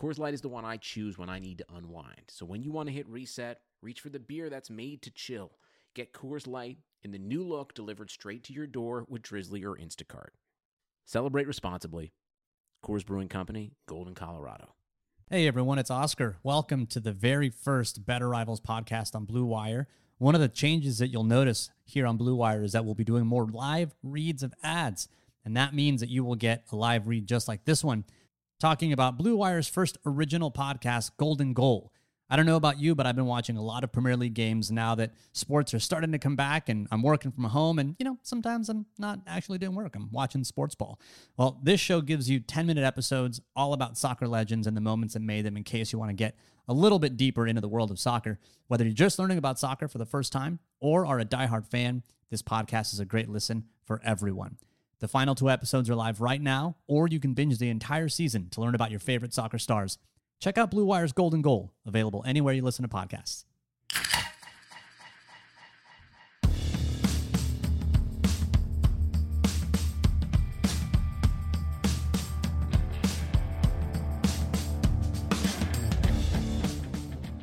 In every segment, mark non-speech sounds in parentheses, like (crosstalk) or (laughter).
Coors Light is the one I choose when I need to unwind. So when you want to hit reset, reach for the beer that's made to chill. Get Coors Light in the new look delivered straight to your door with Drizly or Instacart. Celebrate responsibly. Coors Brewing Company, Golden, Colorado. Hey everyone, it's Oscar. Welcome to the very first Better Rivals podcast on Blue Wire. One of the changes that you'll notice here on Blue Wire is that we'll be doing more live reads of ads. And that means that you will get a live read just like this one talking about Blue Wire's first original podcast, Golden Goal. I don't know about you, but I've been watching a lot of Premier League games now that sports are starting to come back and I'm working from home. And, you know, sometimes I'm not actually doing work, I'm watching sports ball. Well, this show gives you 10 minute episodes all about soccer legends and the moments that made them in case you want to get a little bit deeper into the world of soccer. Whether you're just learning about soccer for the first time or are a diehard fan, this podcast is a great listen for everyone. The final two episodes are live right now, or you can binge the entire season to learn about your favorite soccer stars. Check out Blue Wire's Golden Goal, available anywhere you listen to podcasts.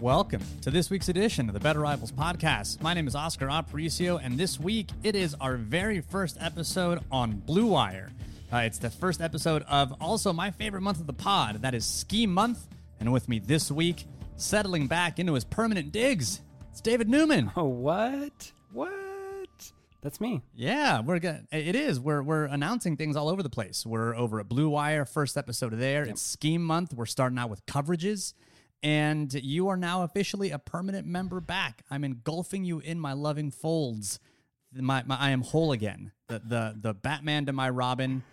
Welcome to this week's edition of the Better Rivals podcast. My name is Oscar Aparicio, and this week it is our very first episode on Blue Wire. Uh, it's the first episode of also my favorite month of the pod, that is Scheme Month. And with me this week, settling back into his permanent digs, it's David Newman. (laughs) Oh, what? What? That's me. Yeah, we're good. It is. We're we're announcing things all over the place. We're over at Blue Wire, first episode of there. It's Scheme Month. We're starting out with coverages, and you are now officially a permanent member back. I'm engulfing you in my loving folds. My, my I am whole again. The the the Batman to my Robin,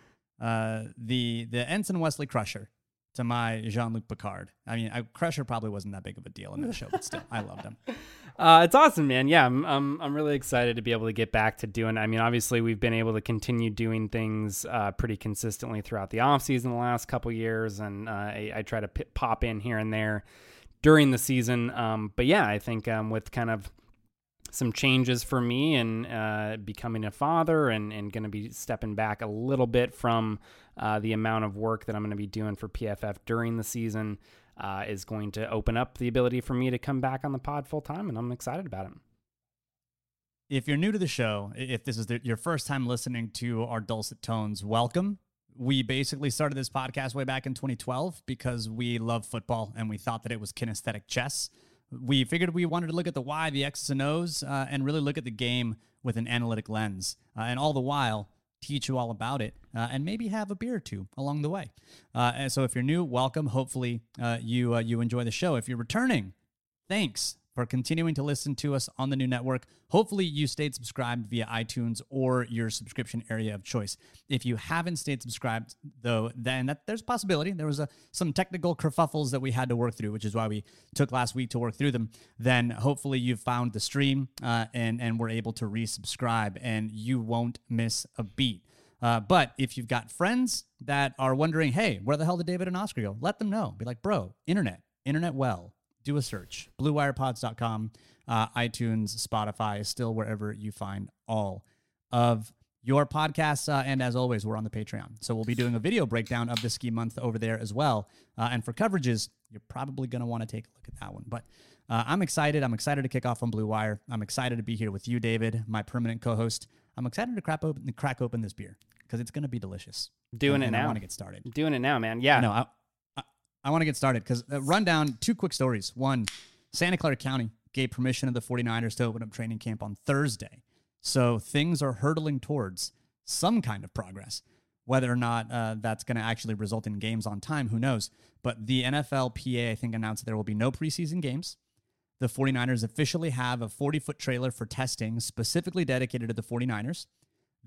uh, the the Ensign Wesley Crusher to my Jean Luc Picard. I mean, I, Crusher probably wasn't that big of a deal in that show, but still, I loved him. (laughs) Uh, it's awesome, man. Yeah, I'm, I'm I'm really excited to be able to get back to doing. I mean, obviously, we've been able to continue doing things uh, pretty consistently throughout the off season the last couple years, and uh, I, I, try to pop in here and there during the season. Um, but yeah, I think um, with kind of some changes for me and uh, becoming a father and, and going to be stepping back a little bit from uh, the amount of work that I'm going to be doing for PFF during the season uh, is going to open up the ability for me to come back on the pod full time, and I'm excited about it. If you're new to the show, if this is the, your first time listening to our dulcet tones, welcome. We basically started this podcast way back in 2012 because we love football and we thought that it was kinesthetic chess. We figured we wanted to look at the why, the X's and O's, uh, and really look at the game with an analytic lens. Uh, and all the while, teach you all about it uh, and maybe have a beer or two along the way. Uh, and so if you're new, welcome. Hopefully uh, you uh, you enjoy the show. If you're returning, thanks for continuing to listen to us on the new network. Hopefully you stayed subscribed via iTunes or your subscription area of choice. If you haven't stayed subscribed though, then that, there's a possibility. There was a, some technical kerfuffles that we had to work through, which is why we took last week to work through them. Then hopefully you've found the stream uh, and and we're able to resubscribe and you won't miss a beat. Uh, but if you've got friends that are wondering, hey, where the hell did David and Oscar go? Let them know. Be like, bro, internet, internet well. Do a search. BlueWirePods.com, uh, iTunes, Spotify, still wherever you find all of your podcasts. Uh, and as always, we're on the Patreon. So we'll be doing a video breakdown of the scheme month over there as well. Uh, and for coverages, you're probably going to want to take a look at that one. But uh, I'm excited. I'm excited to kick off on Blue Wire. I'm excited to be here with you, David, my permanent co host. I'm excited to crack open, crack open this beer because it's going to be delicious. Doing and, it and now. I want to get started. Doing it now, man. Yeah. No, I, I, want to get started because uh, run down two quick stories. One, Santa Clara County gave permission to the 49ers to open up training camp on Thursday. So things are hurtling towards some kind of progress. Whether or not uh, that's going to actually result in games on time, who knows? But the NFLPA, I think, announced there will be no preseason games. The 49ers officially have a 40 foot trailer for testing specifically dedicated to the 49ers.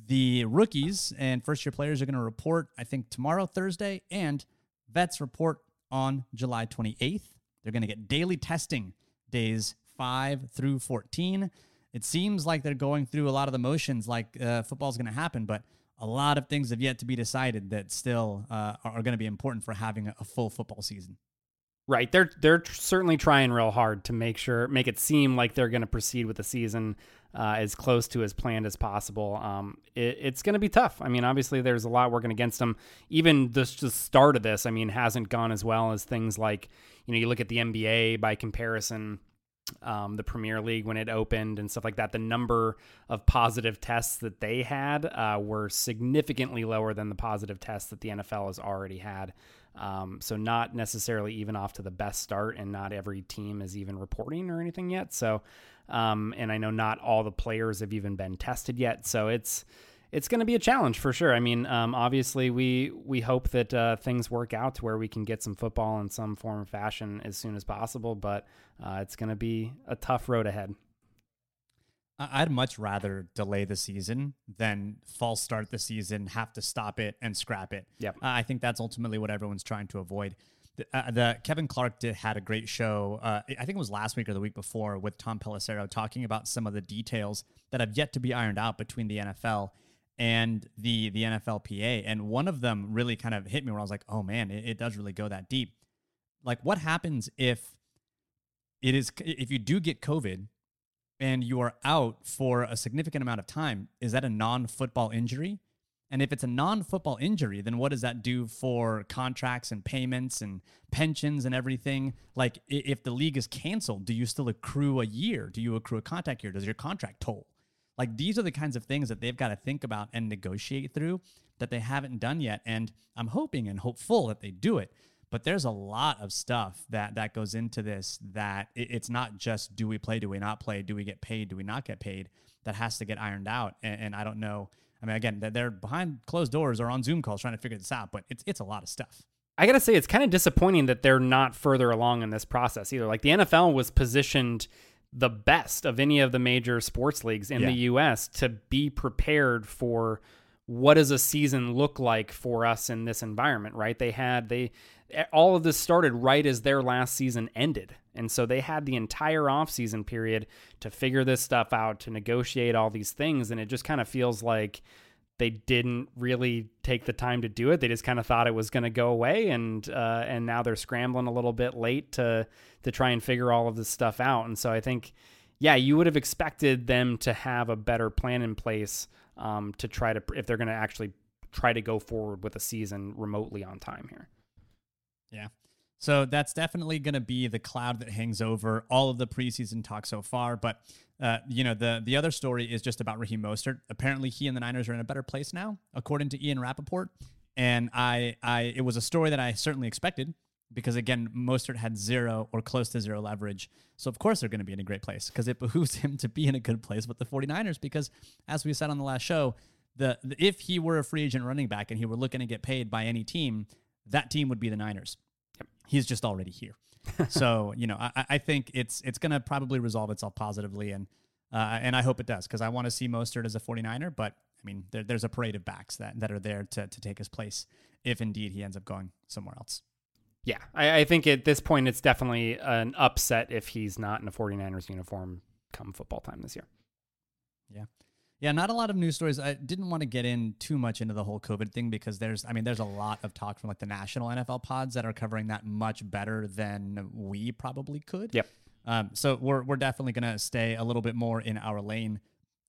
The rookies and first year players are going to report, I think, tomorrow, Thursday, and vets report on July 28th. They're going to get daily testing days 5 through 14. It seems like they're going through a lot of the motions like uh, football's going to happen, but a lot of things have yet to be decided that still uh, are going to be important for having a full football season. Right. They're they're certainly trying real hard to make sure make it seem like they're going to proceed with the season uh, as close to as planned as possible. Um, it, it's going to be tough. I mean, obviously there's a lot working against them. Even the, the start of this, I mean, hasn't gone as well as things like you know you look at the NBA by comparison. Um, the Premier League when it opened and stuff like that, the number of positive tests that they had uh, were significantly lower than the positive tests that the NFL has already had. Um, so not necessarily even off to the best start, and not every team is even reporting or anything yet. So, um, and I know not all the players have even been tested yet. So it's it's going to be a challenge for sure. I mean, um, obviously we we hope that uh, things work out to where we can get some football in some form or fashion as soon as possible, but uh, it's going to be a tough road ahead. I'd much rather delay the season than false start the season, have to stop it and scrap it. Yep. Uh, I think that's ultimately what everyone's trying to avoid. The, uh, the Kevin Clark did had a great show. Uh, I think it was last week or the week before with Tom Pelissero talking about some of the details that have yet to be ironed out between the NFL and the the NFLPA. And one of them really kind of hit me where I was like, oh man, it, it does really go that deep. Like, what happens if it is if you do get COVID and you are out for a significant amount of time, is that a non football injury? And if it's a non football injury, then what does that do for contracts and payments and pensions and everything? Like, if the league is canceled, do you still accrue a year? Do you accrue a contact year? Does your contract toll? Like, these are the kinds of things that they've got to think about and negotiate through that they haven't done yet. And I'm hoping and hopeful that they do it but there's a lot of stuff that that goes into this that it, it's not just do we play do we not play do we get paid do we not get paid that has to get ironed out and, and i don't know i mean again they're behind closed doors or on zoom calls trying to figure this out but it's it's a lot of stuff I gotta say, it's kind of disappointing that they're not further along in this process either. Like the NFL was positioned the best of any of the major sports leagues in yeah. the U.S. to be prepared for what does a season look like for us in this environment. Right? They had they all of this started right as their last season ended. And so they had the entire offseason period to figure this stuff out, to negotiate all these things. And it just kind of feels like they didn't really take the time to do it. They just kind of thought it was going to go away, and uh, and now they're scrambling a little bit late to to try and figure all of this stuff out. And so I think, yeah, you would have expected them to have a better plan in place um, to try to if they're going to actually try to go forward with a season remotely on time here. Yeah. So that's definitely going to be the cloud that hangs over all of the preseason talk so far. But uh, you know, the the other story is just about Raheem Mostert. Apparently, he and the Niners are in a better place now, according to Ian Rapoport. And I, I, it was a story that I certainly expected because again, Mostert had zero or close to zero leverage. So of course they're going to be in a great place because it behooves (laughs) him to be in a good place with the 49ers because as we said on the last show, the, the if he were a free agent running back and he were looking to get paid by any team, that team would be the Niners. Yep. He's just already here. (laughs) so you know, I, I, think it's it's going to probably resolve itself positively, and uh, and I hope it does because I want to see Mostert as a 49er. But I mean, there, there's a parade of backs that that are there to to take his place if indeed he ends up going somewhere else. Yeah, I, I think at this point it's definitely an upset if he's not in a 49ers uniform come football time this year. Yeah. Yeah, not a lot of news stories. I didn't want to get in too much into the whole COVID thing because there's, I mean, there's a lot of talk from like the national NFL pods that are covering that much better than we probably could. Yep. Um, so we're we're definitely gonna stay a little bit more in our lane,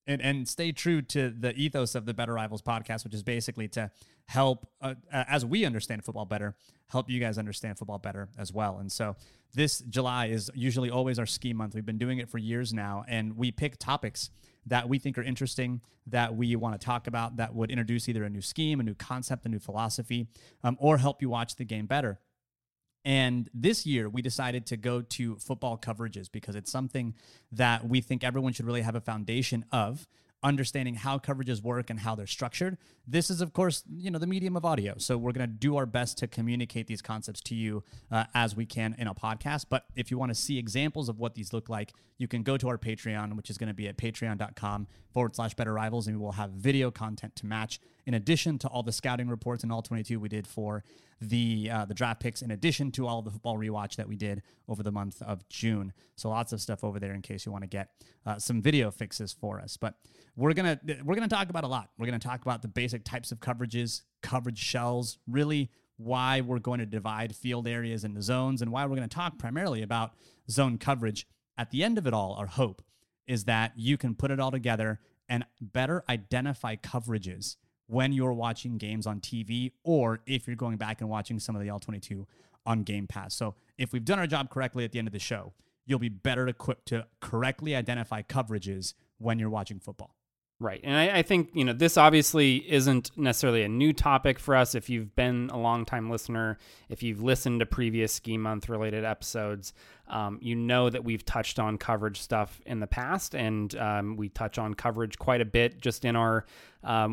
and and stay true to the ethos of the Better Rivals podcast, which is basically to help, uh, as we understand football better, help you guys understand football better as well. And so this July is usually always our scheme month. We've been doing it for years now, and we pick topics that we think are interesting that we want to talk about that would introduce either a new scheme, a new concept, a new philosophy, um, or help you watch the game better. And this year, we decided to go to football coverages because it's something that we think everyone should really have a foundation of understanding how coverages work and how they're structured. This is, of course, you know, the medium of audio. So we're going to do our best to communicate these concepts to you uh, as we can in a podcast. But if you want to see examples of what these look like, you can go to our Patreon, which is going to be at patreon.com forward slash better rivals, and we will have video content to match in addition to all the scouting reports and all 22 we did for the uh, the draft picks, in addition to all the football rewatch that we did over the month of June. So lots of stuff over there in case you want to get uh, some video fixes for us. But we're gonna we're gonna talk about a lot. We're gonna talk about the basic types of coverages, coverage shells, really why we're going to divide field areas into zones, and why we're going to talk primarily about zone coverage. At the end of it all, our hope is that you can put it all together and better identify coverages when you're watching games on TV or if you're going back and watching some of the All-22 on Game Pass. So if we've done our job correctly at the end of the show, you'll be better equipped to correctly identify coverages when you're watching football. Right. And I, I, think, you know, this obviously isn't necessarily a new topic for us. If you've been a long time listener, if you've listened to previous scheme month related episodes, um, you know that we've touched on coverage stuff in the past, and um, we touch on coverage quite a bit just in our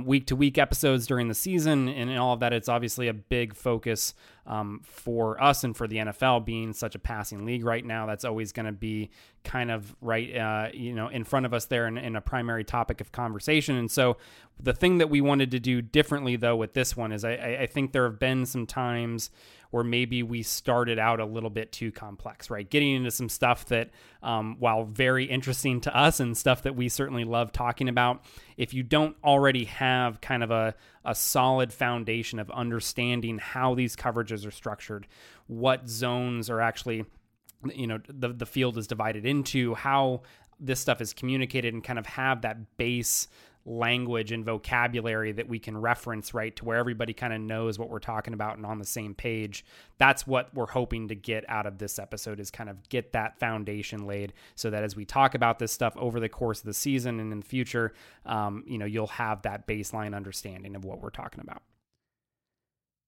week to week episodes during the season and all of that. It's obviously a big focus um, for us and for the NFL being such a passing league right now. That's always going to be kind of right, uh, you know, in front of us there in, in a primary topic of conversation. And so, the thing that we wanted to do differently though with this one is I, I think there have been some times where maybe we started out a little bit too complex, right? Getting into some stuff that, um, while very interesting to us and stuff that we certainly love talking about, if you don't already have kind of a, a solid foundation of understanding how these coverages are structured, what zones are actually you know the the field is divided into how this stuff is communicated and kind of have that base language and vocabulary that we can reference, right, to where everybody kind of knows what we're talking about and on the same page. That's what we're hoping to get out of this episode is kind of get that foundation laid so that as we talk about this stuff over the course of the season and in the future, um, you know, you'll have that baseline understanding of what we're talking about.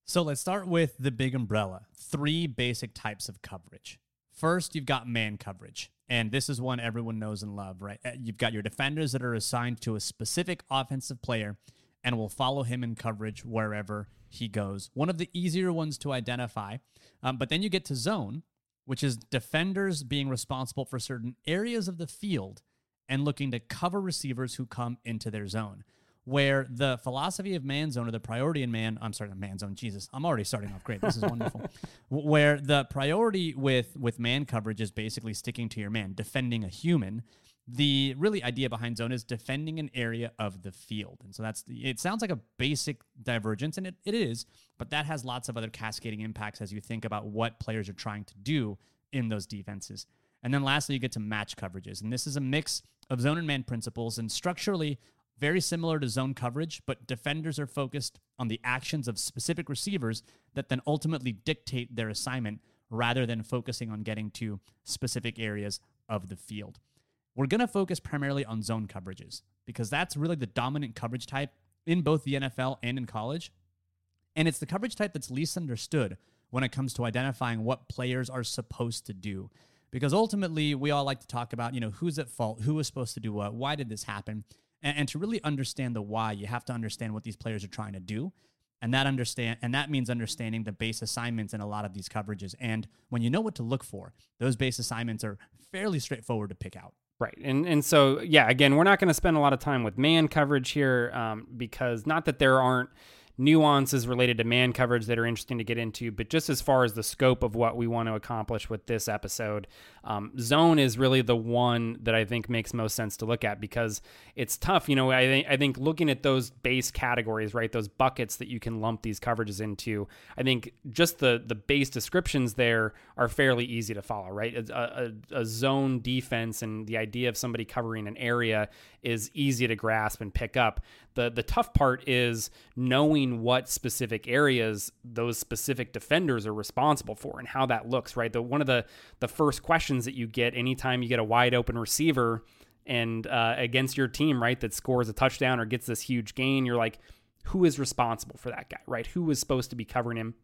So let's start with the big umbrella three basic types of coverage. First, you've got man coverage. And this is one everyone knows and love, right? Uh, you've got your defenders that are assigned to a specific offensive player and will follow him in coverage wherever he goes. One of the easier ones to identify. Um, but then you get to zone, which is defenders being responsible for certain areas of the field and looking to cover receivers who come into their zone where the philosophy of man zone or the priority in man i'm sorry man zone jesus i'm already starting off great. This is wonderful. (laughs) Where the priority with with man coverage is basically sticking to your man defending a human. The really idea behind zone is defending an area of the field. And so that's it sounds like a basic divergence and it, it is but that has lots of other cascading impacts as you think about what players are trying to do in those defenses. And then lastly you get to match coverages. And this is a mix of zone and man principles. And structurally very similar to zone coverage, but defenders are focused on the actions of specific receivers that then ultimately dictate their assignment rather than focusing on getting to specific areas of the field. We're going to focus primarily on zone coverages because that's really the dominant coverage type in both the NFL and in college. And it's the coverage type that's least understood when it comes to identifying what players are supposed to do. Because ultimately, we all like to talk about, you know, who's at fault, who was supposed to do what, why did this happen? And, and to really understand the why, you have to understand what these players are trying to do. And that understand and that means understanding the base assignments in a lot of these coverages. And when you know what to look for those base assignments are fairly straightforward to pick out. Right. And and so yeah again we're not going to spend a lot of time with man coverage here um, because not that there aren't nuances related to man coverage that are interesting to get into. But just as far as the scope of what we want to accomplish with this episode, um, zone is really the one that I think makes most sense to look at because it's tough. You know, I think I think looking at those base categories, right, those buckets that you can lump these coverages into, I think just the the base descriptions there are fairly easy to follow, right? A, a, a zone defense and the idea of somebody covering an area is easy to grasp and pick up. The the tough part is knowing what specific areas those specific defenders are responsible for and how that looks, right? The one of the the first questions that you get anytime you get a wide open receiver and uh, against your team, right, that scores a touchdown or gets this huge gain, you're like, who is responsible for that guy, right? Who was supposed to be covering him?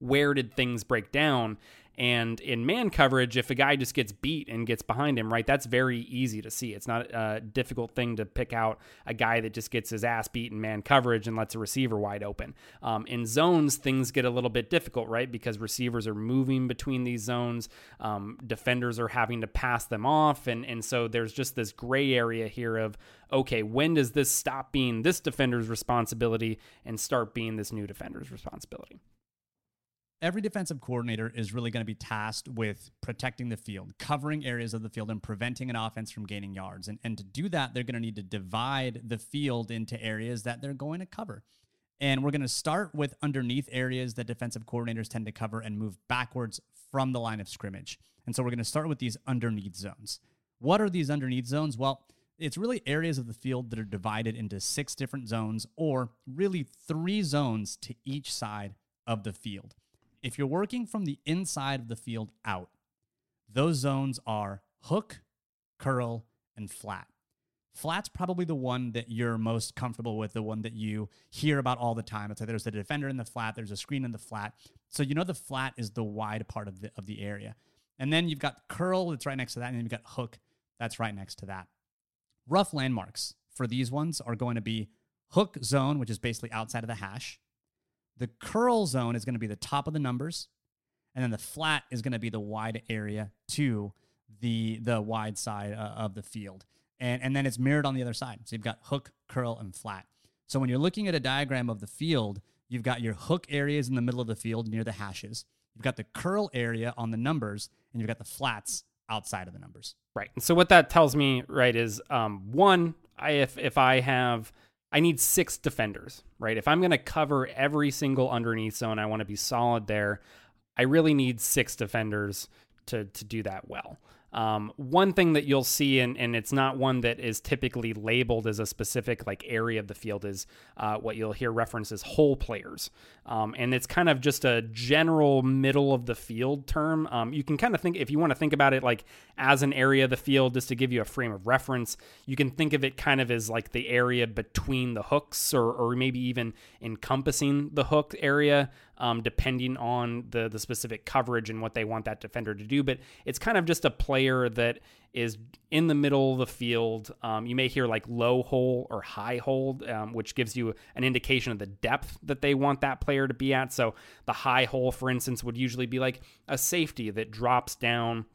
Where did things break down? And in man coverage, if a guy just gets beat and gets behind him, right, that's very easy to see. It's not a difficult thing to pick out a guy that just gets his ass beat in man coverage and lets a receiver wide open. Um, in zones, things get a little bit difficult, right, because receivers are moving between these zones, um, defenders are having to pass them off, and and so there's just this gray area here of okay, when does this stop being this defender's responsibility and start being this new defender's responsibility? Every defensive coordinator is really going to be tasked with protecting the field, covering areas of the field, and preventing an offense from gaining yards. And, and to do that, they're going to need to divide the field into areas that they're going to cover. And we're going to start with underneath areas that defensive coordinators tend to cover and move backwards from the line of scrimmage. And so we're going to start with these underneath zones. What are these underneath zones? Well, it's really areas of the field that are divided into six different zones, or really three zones to each side of the field if you're working from the inside of the field out, those zones are hook, curl, and flat. Flat's probably the one that you're most comfortable with, the one that you hear about all the time. It's like there's a defender in the flat, there's a screen in the flat. So you know the flat is the wide part of the of the area. And then you've got curl that's right next to that, and then you've got hook that's right next to that. Rough landmarks for these ones are going to be hook zone, which is basically outside of the hash. The curl zone is going to be the top of the numbers, and then the flat is going to be the wide area to the the wide side uh, of the field. And, and then it's mirrored on the other side. So you've got hook, curl, and flat. So when you're looking at a diagram of the field, you've got your hook areas in the middle of the field near the hashes. You've got the curl area on the numbers, and you've got the flats outside of the numbers. Right. And so what that tells me, right, is um, one, I, if if I have I need six defenders, right? If I'm going to cover every single underneath zone, I want to be solid there. I really need six defenders to to do that well. Um, one thing that you'll see, and, and it's not one that is typically labeled as a specific like area of the field, is uh, what you'll hear referenced as hole players, um, and it's kind of just a general middle of the field term. Um, you can kind of think if you want to think about it like as an area of the field, just to give you a frame of reference, you can think of it kind of as like the area between the hooks, or or maybe even encompassing the hook area um, depending on the the specific coverage and what they want that defender to do. But it's kind of just a player that is in the middle of the field. Um, you may hear like low hole or high hole, um, which gives you an indication of the depth that they want that player to be at. So the high hole, for instance, would usually be like a safety that drops down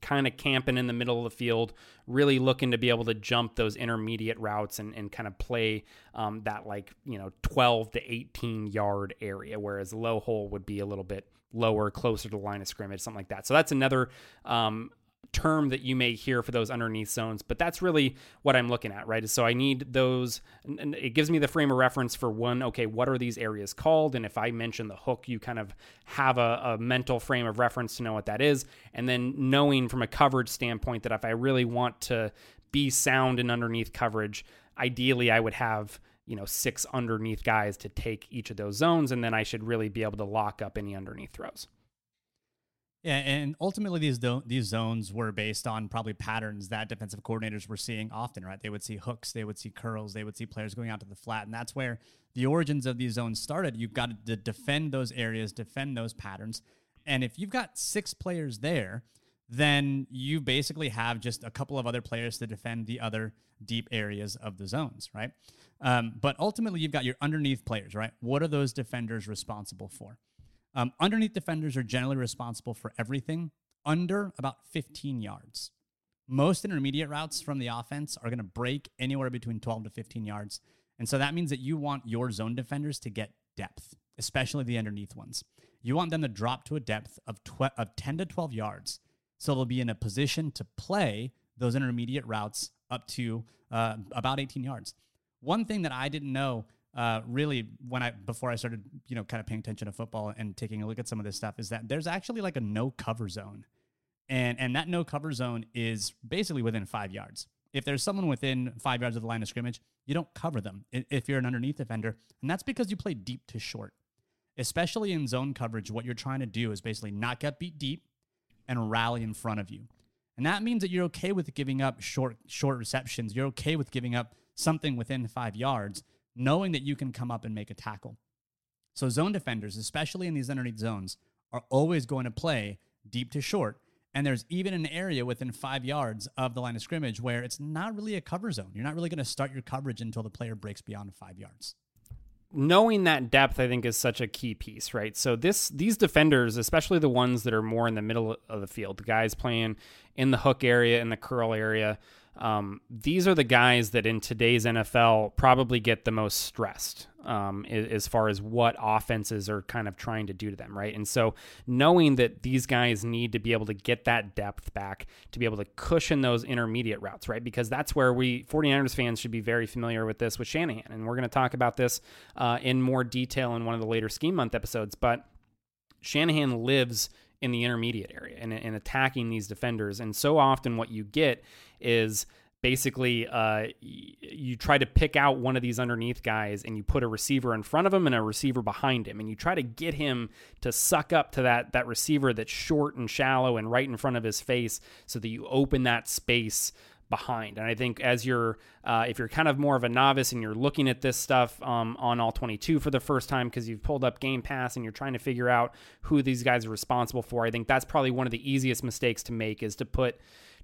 kind of camping in the middle of the field, really looking to be able to jump those intermediate routes and, and kind of play um, that like, you know, 12 to 18 yard area, whereas low hole would be a little bit lower, closer to the line of scrimmage, something like that. So that's another um, term that you may hear for those underneath zones, but that's really what I'm looking at, right? So I need those, and it gives me the frame of reference for one, okay, what are these areas called? And if I mention the hook, you kind of have a, a mental frame of reference to know what that is. And then knowing from a coverage standpoint that if I really want to be sound in underneath coverage, ideally I would have you know six underneath guys to take each of those zones and then i should really be able to lock up any underneath throws yeah, and ultimately these do- these zones were based on probably patterns that defensive coordinators were seeing often, right? They would see hooks, they would see curls, they would see players going out to the flat, and that's where the origins of these zones started. You've got to defend those areas, defend those patterns, and if you've got six players there, then you basically have just a couple of other players to defend the other deep areas of the zones, right? Um, but ultimately, you've got your underneath players, right? What are those defenders responsible for? Um, underneath defenders are generally responsible for everything under about 15 yards. Most intermediate routes from the offense are going to break anywhere between 12 to 15 yards. And so that means that you want your zone defenders to get depth, especially the underneath ones. You want them to drop to a depth of, tw- of 10 to 12 yards. So they'll be in a position to play those intermediate routes up to uh, about 18 yards. One thing that I didn't know uh, really when I before I started, you know, kind of paying attention to football and taking a look at some of this stuff is that there's actually like a no cover zone, and and that no cover zone is basically within five yards. If there's someone within five yards of the line of scrimmage, you don't cover them if you're an underneath defender, and that's because you play deep to short. Especially in zone coverage, what you're trying to do is basically not get beat deep and rally in front of you. And that means that you're okay with giving up short short receptions. You're okay with giving up something within five yards knowing that you can come up and make a tackle. So, zone defenders, especially in these underneath zones, are always going to play deep to short. And there's even an area within five yards of the line of scrimmage where it's not really a cover zone. You're not really going to start your coverage until the player breaks beyond five yards knowing that depth i think is such a key piece right so this these defenders especially the ones that are more in the middle of the field the guys playing in the hook area in the curl area um, these are the guys that in today's NFL probably get the most stressed um, as far as what offenses are kind of trying to do to them, right? And so knowing that these guys need to be able to get that depth back to be able to cushion those intermediate routes, right? Because that's where we 49ers fans should be very familiar with this with Shanahan. And we're going to talk about this uh, in more detail in one of the later scheme month episodes. But Shanahan lives in the intermediate area and, and attacking these defenders. And so often, what you get is basically uh, you try to pick out one of these underneath guys and you put a receiver in front of him and a receiver behind him and you try to get him to suck up to that that receiver that's short and shallow and right in front of his face so that you open that space behind. And I think as you're, uh, if you're kind of more of a novice and you're looking at this stuff um, on all 22 for the first time because you've pulled up Game Pass and you're trying to figure out who these guys are responsible for, I think that's probably one of the easiest mistakes to make is to put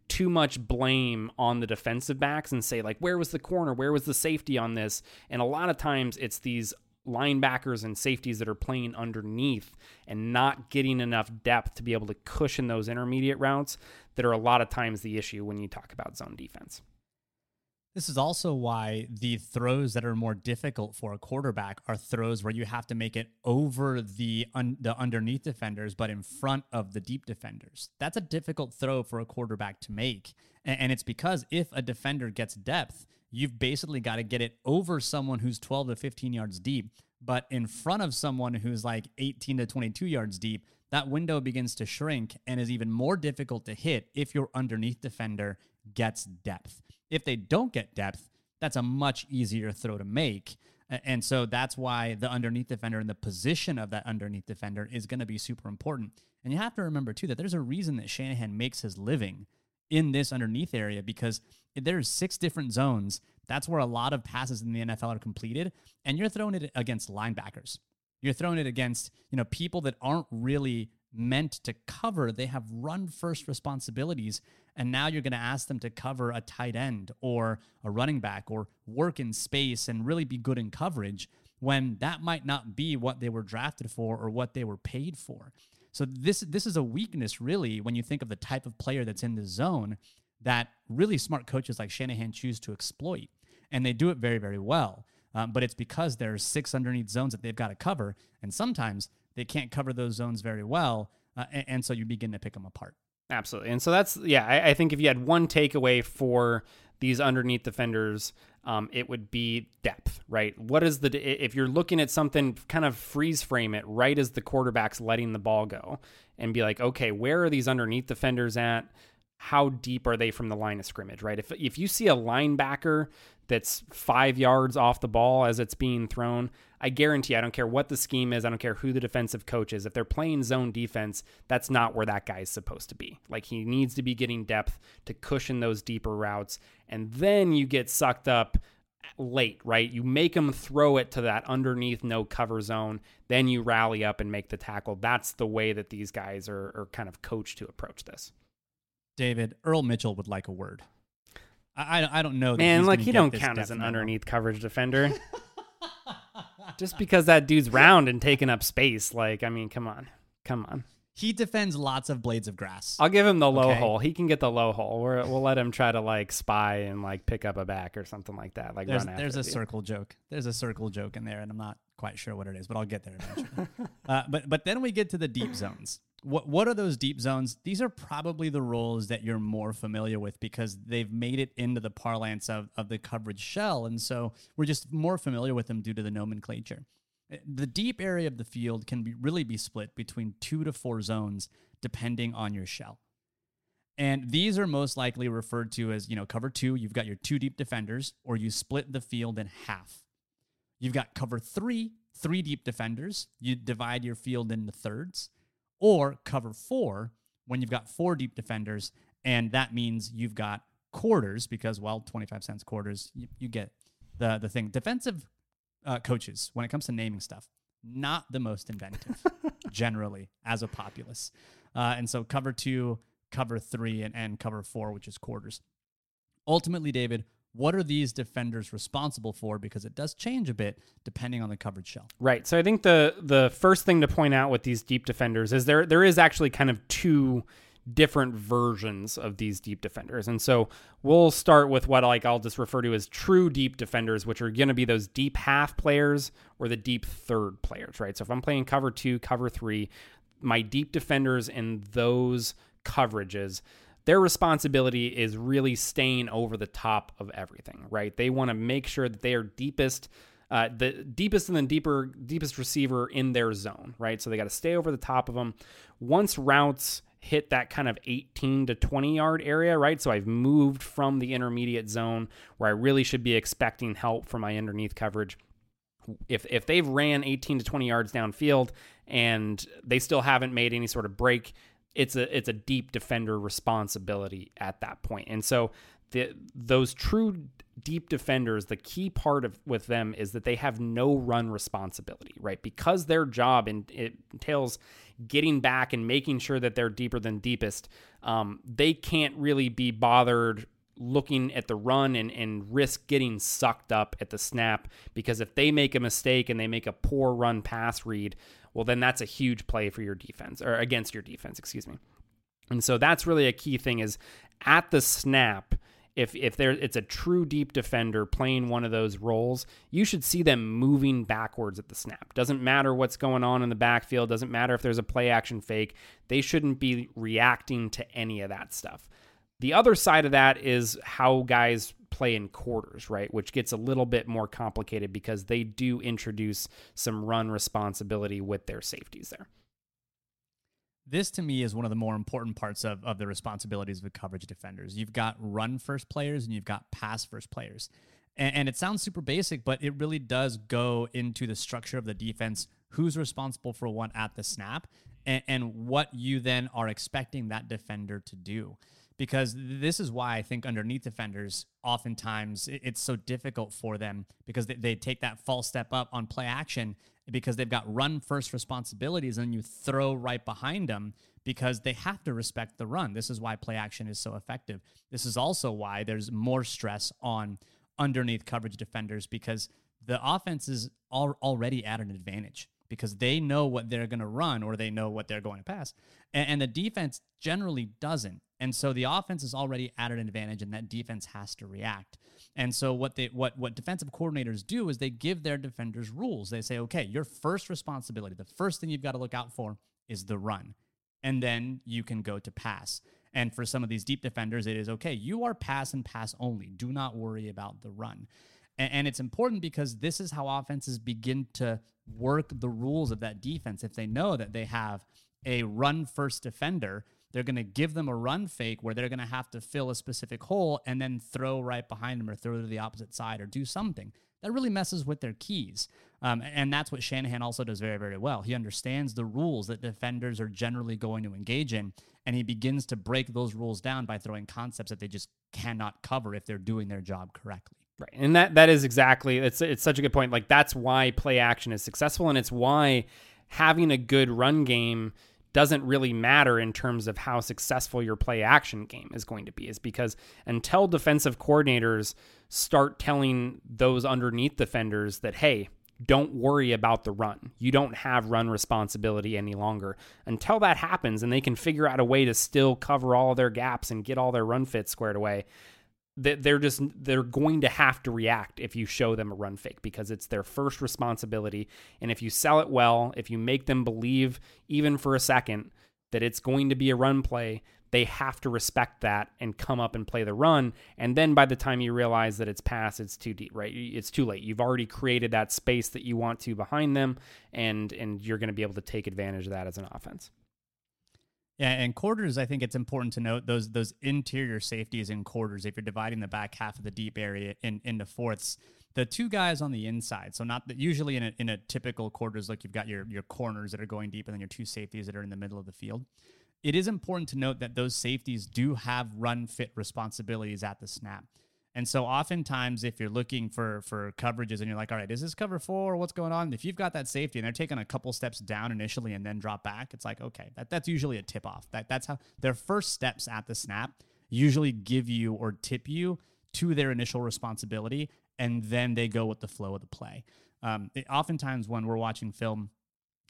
too much blame on the defensive backs and say like where was the corner where was the safety on this and a lot of times it's these linebackers and safeties that are playing underneath and not getting enough depth to be able to cushion those intermediate routes that are a lot of times the issue when you talk about zone defense. This is also why the throws that are more difficult for a quarterback are throws where you have to make it over the un- the underneath defenders, but in front of the deep defenders. That's a difficult throw for a quarterback to make, and, and it's because if a defender gets depth, you've basically got to get it over someone who's 12 to 15 yards deep, but in front of someone who's like 18 to 22 yards deep, that window begins to shrink and is even more difficult to hit if your underneath defender gets depth. If they don't get depth, that's a much easier throw to make. And so that's why the underneath defender and the position of that underneath defender is going to be super important. And you have to remember, too, that there's a reason that Shanahan makes his living in this underneath area because there's six different zones. That's where a lot of passes in the NFL are completed, and you're throwing it against linebackers. You're throwing it against, you know, people that aren't really meant to cover. They have run first responsibilities. And now you're going to ask them to cover a tight end or a running back or work in space and really be good in coverage when that might not be what they were drafted for or what they were paid for. So this this is a weakness really when you think of the type of player that's in the zone that really smart coaches like Shanahan choose to exploit, and they do it very very well. Um, but it's because there's six underneath zones that they've got to cover, and sometimes they can't cover those zones very well, uh, and, and, so you begin to pick them apart. Absolutely, and so that's yeah. I, I think if you had one takeaway for these underneath defenders, um, it would be depth, right? What is the if you're looking at something, kind of freeze frame it right as the quarterback's letting the ball go, and be like, okay, where are these underneath defenders at? How deep are they from the line of scrimmage, right? If if you see a linebacker that's five yards off the ball as it's being thrown, I guarantee I don't care what the scheme is, I don't care who the defensive coach is. If they're playing zone defense, that's not where that guy's supposed to be. Like he needs to be getting depth to cushion those deeper routes. And then you get sucked up late, right? You make them throw it to that underneath no cover zone, then you rally up and make the tackle. That's the way that these guys are, are kind of coached to approach this. David, Earl Mitchell would like a word. I, I don't know. Man, like he don't count as an underneath coverage defender. (laughs) Just because that dude's round and taking up space, like I mean, come on, come on. He defends lots of blades of grass. I'll give him the low okay. hole. He can get the low hole. we will let him try to like spy and like pick up a back or something like that. Like there's, there's a circle joke. There's a circle joke in there, and I'm not quite sure what it is, but I'll get there eventually. (laughs) uh, but but then we get to the deep zones. What what are those deep zones? These are probably the roles that you're more familiar with because they've made it into the parlance of, of the coverage shell. And so we're just more familiar with them due to the nomenclature. The deep area of the field can be, really be split between two to four zones depending on your shell. And these are most likely referred to as, you know, cover two, you've got your two deep defenders, or you split the field in half. You've got cover three, three deep defenders, you divide your field into thirds or cover four when you've got four deep defenders. And that means you've got quarters because, well, 25 cents quarters, you, you get the, the thing. Defensive uh, coaches, when it comes to naming stuff, not the most inventive. (laughs) generally as a populace. Uh, and so cover two, cover three, and, and cover four, which is quarters. Ultimately, David, what are these defenders responsible for? Because it does change a bit depending on the coverage shell. Right. So I think the the first thing to point out with these deep defenders is there there is actually kind of two different versions of these deep defenders. And so we'll start with what like I'll just refer to as true deep defenders, which are going to be those deep half players or the deep third players, right? So if I'm playing cover 2, cover 3, my deep defenders in those coverages their responsibility is really staying over the top of everything, right? They want to make sure that they are deepest, uh, the deepest and then deeper, deepest receiver in their zone, right? So they got to stay over the top of them. Once routes hit that kind of 18 to 20 yard area, right? So I've moved from the intermediate zone where I really should be expecting help from my underneath coverage. If if they've ran 18 to 20 yards downfield and they still haven't made any sort of break, it's a it's a deep defender responsibility at that point. And so the those true deep defenders, the key part of with them is that they have no run responsibility, right? Because their job and it entails getting back and making sure that they're deeper than deepest. Um, they can't really be bothered looking at the run and, and risk getting sucked up at the snap because if they make a mistake and they make a poor run pass read, well, then that's a huge play for your defense or against your defense, excuse me. And so that's really a key thing is at the snap, if if there it's a true deep defender playing one of those roles, you should see them moving backwards at the snap. Doesn't matter what's going on in the backfield, doesn't matter if there's a play action fake. They shouldn't be reacting to any of that stuff. The other side of that is how guys play in quarters, right? Which gets a little bit more complicated because they do introduce some run responsibility with their safeties there. This to me is one of the more important parts of, of the responsibilities of coverage defenders. You've got run first players and you've got pass first players. And, and it sounds super basic, but it really does go into the structure of the defense who's responsible for what at the snap and, and what you then are expecting that defender to do because this is why I think underneath defenders, oftentimes it's so difficult for them because they, they take that false step up on play action because they've got run first responsibilities and you throw right behind them because they have to respect the run. This is why play action is so effective. This is also why there's more stress on underneath coverage defenders because the offense is al- already at an advantage because they know what they're going to run or they know what they're going to pass. And, and, the defense generally doesn't. And so the offense is already at an advantage and that defense has to react. And so what they what what defensive coordinators do is they give their defenders rules. They say, "Okay, your first responsibility, the first thing you've got to look out for is the run." And then you can go to pass. And for some of these deep defenders, it is okay, you are pass and pass only. Do not worry about the run. And, it's important because this is how offenses begin to work the rules of that defense. If they know that they have a run first defender, they're going to give them a run fake where they're going to have to fill a specific hole and then throw right behind them or throw to the opposite side or do something. That really messes with their keys. Um, and that's what Shanahan also does very, very well. He understands the rules that defenders are generally going to engage in, and he begins to break those rules down by throwing concepts that they just cannot cover if they're doing their job correctly. Right. And that that is exactly it's it's such a good point. Like that's why play action is successful and it's why having a good run game doesn't really matter in terms of how successful your play action game is going to be is because until defensive coordinators start telling those underneath defenders that hey don't worry about the run. You don't have run responsibility any longer. Until that happens and they can figure out a way to still cover all their gaps and get all their run fits squared away, they're just they're going to have to react if you show them a run fake because it's their first responsibility. And if you sell it well if you make them believe even for a second that it's going to be a run play they have to respect that and come up and play the run. And then by the time you realize that it's past it's too deep right? It's too late. You've already created that space that you want to behind them and and you're going to be able to take advantage of that as an offense yeah, and quarters, I think it's important to note those those interior safeties in quarters. If you're dividing the back half of the deep area in, into fourths, the two guys on the inside. So not that usually in a, in a typical quarters, like you've got your your corners that are going deep, and then your two safeties that are in the middle of the field. It is important to note that those safeties do have run fit responsibilities at the snap. And so oftentimes if you're looking for for coverages and you're like, all right, is this cover four? What's going on? If you've got that safety and they're taking a couple steps down initially and then drop back, it's like, okay, that, that's usually a tip off. That that's how their first steps at the snap usually give you or tip you to their initial responsibility, and then they go with the flow of the play. Um, it, oftentimes when we're watching film,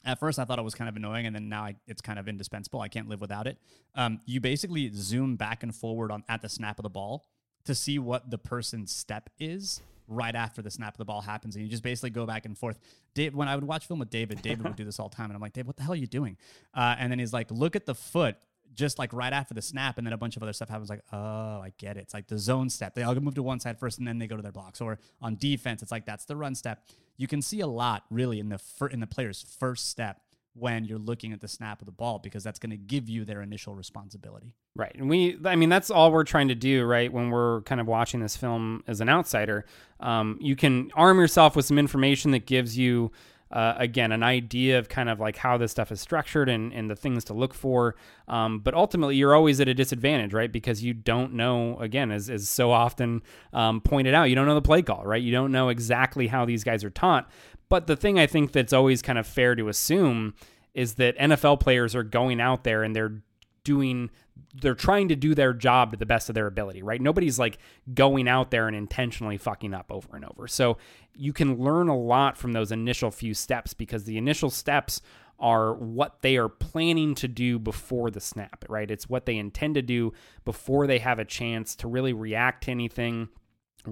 at first I thought it was kind of annoying, and then now I, it's kind of indispensable. I can't live without it. Um, you basically zoom back and forward on at the snap of the ball to see what the person's step is right after the snap of the ball happens, and you just basically go back and forth. Dave, when I would watch film with David, David would do this all the time, and I'm like, Dave, what the hell are you doing? Uh, and then he's like, look at the foot just like right after the snap, and then a bunch of other stuff happens. Like, oh, I get it. It's like the zone step. They all move to one side first, and then they go to their blocks. Or on defense, it's like that's the run step. You can see a lot really in the fir- in the player's first step when you're looking at the snap of the ball because that's going to give you their initial responsibility. Right. And we, I mean, that's all we're trying to do, right? When we're kind of watching this film as an outsider, um, you can arm yourself with some information that gives you uh, again, an idea of kind of like how this stuff is structured and, and the things to look for. Um, but ultimately, you're always at a disadvantage, right? Because you don't know, again, as, as so often um, pointed out, you don't know the play call, right? You don't know exactly how these guys are taught. But the thing I think that's always kind of fair to assume is that NFL players are going out there and they're doing they're trying to do their job to the best of their ability, right? Nobody's like going out there and intentionally fucking up over and over. So you can learn a lot from those initial few steps because the initial steps are what they are planning to do before the snap, right? It's what they intend to do before they have a chance to really react to anything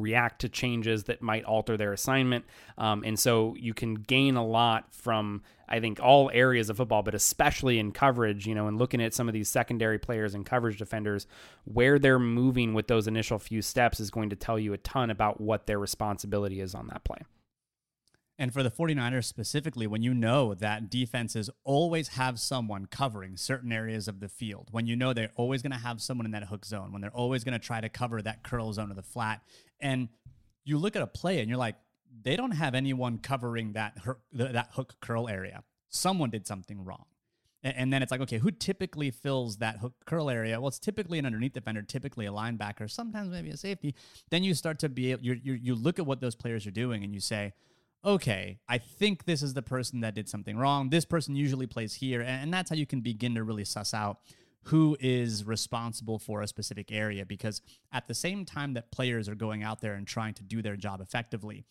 react to changes that might alter their assignment. Um, and so you can gain a lot from, I think, all areas of football, but especially in coverage, you know, and looking at some of these secondary players and coverage defenders, where they're moving with those initial few steps is going to tell you a ton about what their responsibility is on that play. And for the 49ers specifically, when you know that defenses always have someone covering certain areas of the field, when you know they're always going to have someone in that hook zone, when they're always going to try to cover that curl zone or the flat, and you look at a play and you're like, they don't have anyone covering that hook, that hook curl area. Someone did something wrong. And then it's like, okay, who typically fills that hook curl area? Well, it's typically an underneath defender, typically a linebacker, sometimes maybe a safety. Then you start to be able, you you look at what those players are doing and you say, okay, I think this is the person that did something wrong. This person usually plays here. And that's how you can begin to really suss out who is responsible for a specific area. Because at the same time that players are going out there and trying to do their job effectively,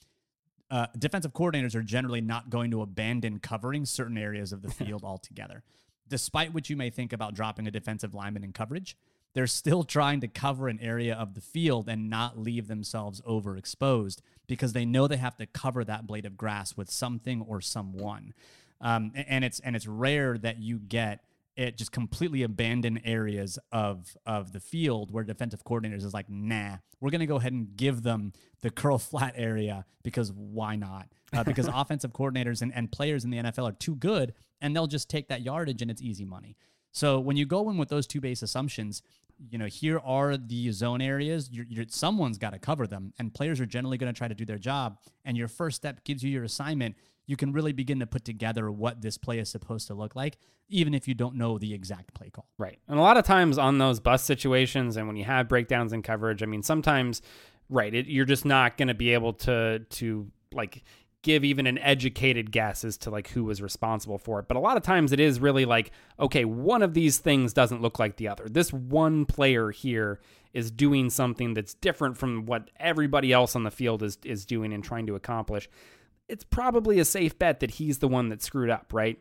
uh, defensive coordinators are generally not going to abandon covering certain areas of the (laughs) field altogether. Despite what you may think about dropping a defensive lineman in coverage, they're still trying to cover an area of the field and not leave themselves overexposed because they know they have to cover that blade of grass with something or someone. Um, and it's and it's rare that you get it just completely abandon areas of of the field where defensive coordinators is like, nah, we're gonna go ahead and give them the curl (laughs) flat area because why not? Uh, because (laughs) offensive coordinators and, and players in the NFL are too good and they'll just take that yardage and it's easy money. So when you go in with those two base assumptions, you know, here are the zone areas. You're, you're, someone's got to cover them, and players are generally going to try to do their job. And your first step gives you your assignment. You can really begin to put together what this play is supposed to look like, even if you don't know the exact play call. Right. And a lot of times on those bus situations, and when you have breakdowns in coverage, I mean, sometimes, right, it, you're just not going to be able to to like give even an educated guess as to like who was responsible for it. But a lot of times it is really like, okay, one of these things doesn't look like the other. This one player here is doing something that's different from what everybody else on the field is is doing and trying to accomplish. It's probably a safe bet that he's the one that screwed up, right?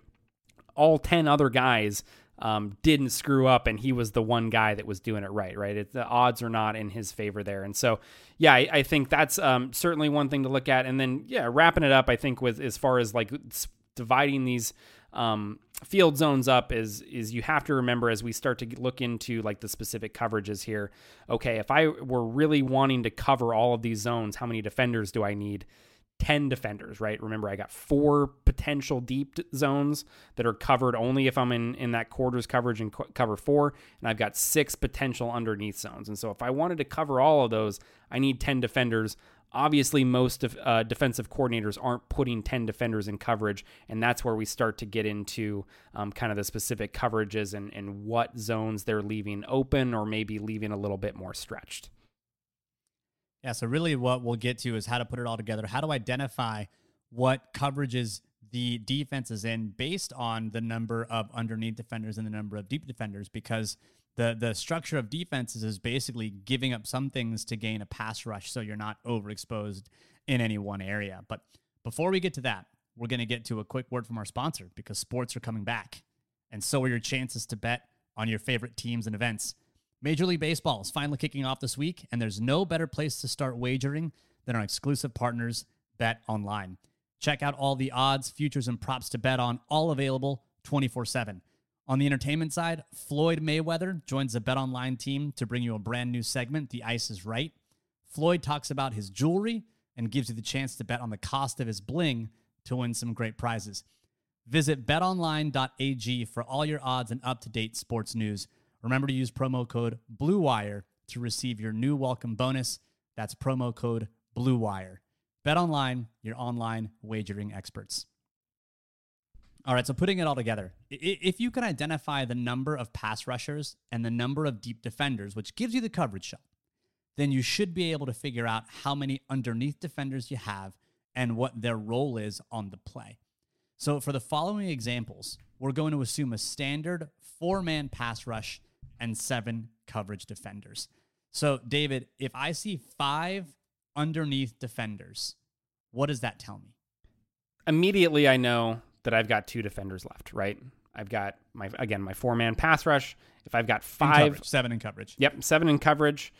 All 10 other guys um, didn't screw up and he was the one guy that was doing it right, right? It, the odds are not in his favor there. And so, yeah, I, I think that's um, certainly one thing to look at. And then, yeah, wrapping it up, I think with as far as like dividing these um, field zones up is is you have to remember as we start to look into like the specific coverages here. Okay, if I were really wanting to cover all of these zones, how many defenders do I need? 10 defenders, right? Remember, I got four potential deep zones that are covered only if I'm in, in that quarters coverage and co- cover four, and I've got six potential underneath zones. And so if I wanted to cover all of those, I need 10 defenders. Obviously, most uh, defensive coordinators aren't putting 10 defenders in coverage, and that's where we start to get into um, kind of the specific coverages and, and what zones they're leaving open or maybe leaving a little bit more stretched. Yeah, so really what we'll get to is how to put it all together, how to identify what coverages the defense is in based on the number of underneath defenders and the number of deep defenders because the the structure of defenses is basically giving up some things to gain a pass rush so you're not overexposed in any one area. But before we get to that, we're going to get to a quick word from our sponsor because sports are coming back and so are your chances to bet on your favorite teams and events. Major League Baseball is finally kicking off this week, and there's no better place to start wagering than our exclusive partners, Bet Online. Check out all the odds, futures, and props to bet on, all available 24 7. On the entertainment side, Floyd Mayweather joins the Bet Online team to bring you a brand new segment, The Ice is Right. Floyd talks about his jewelry and gives you the chance to bet on the cost of his bling to win some great prizes. Visit betonline.ag for all your odds and up to date sports news. Remember to use promo code BLUEWIRE to receive your new welcome bonus. That's promo code BLUEWIRE. BetOnline, your online wagering experts. All right, so putting it all together, if you can identify the number of pass rushers and the number of deep defenders, which gives you the coverage shot, then you should be able to figure out how many underneath defenders you have and what their role is on the play. So, for the following examples, we're going to assume a standard four man pass rush and seven coverage defenders. So, David, if I see five underneath defenders, what does that tell me? Immediately, I know that I've got two defenders left, right? I've got my, again, my four man pass rush. If I've got five, in seven in coverage. Yep, seven in coverage.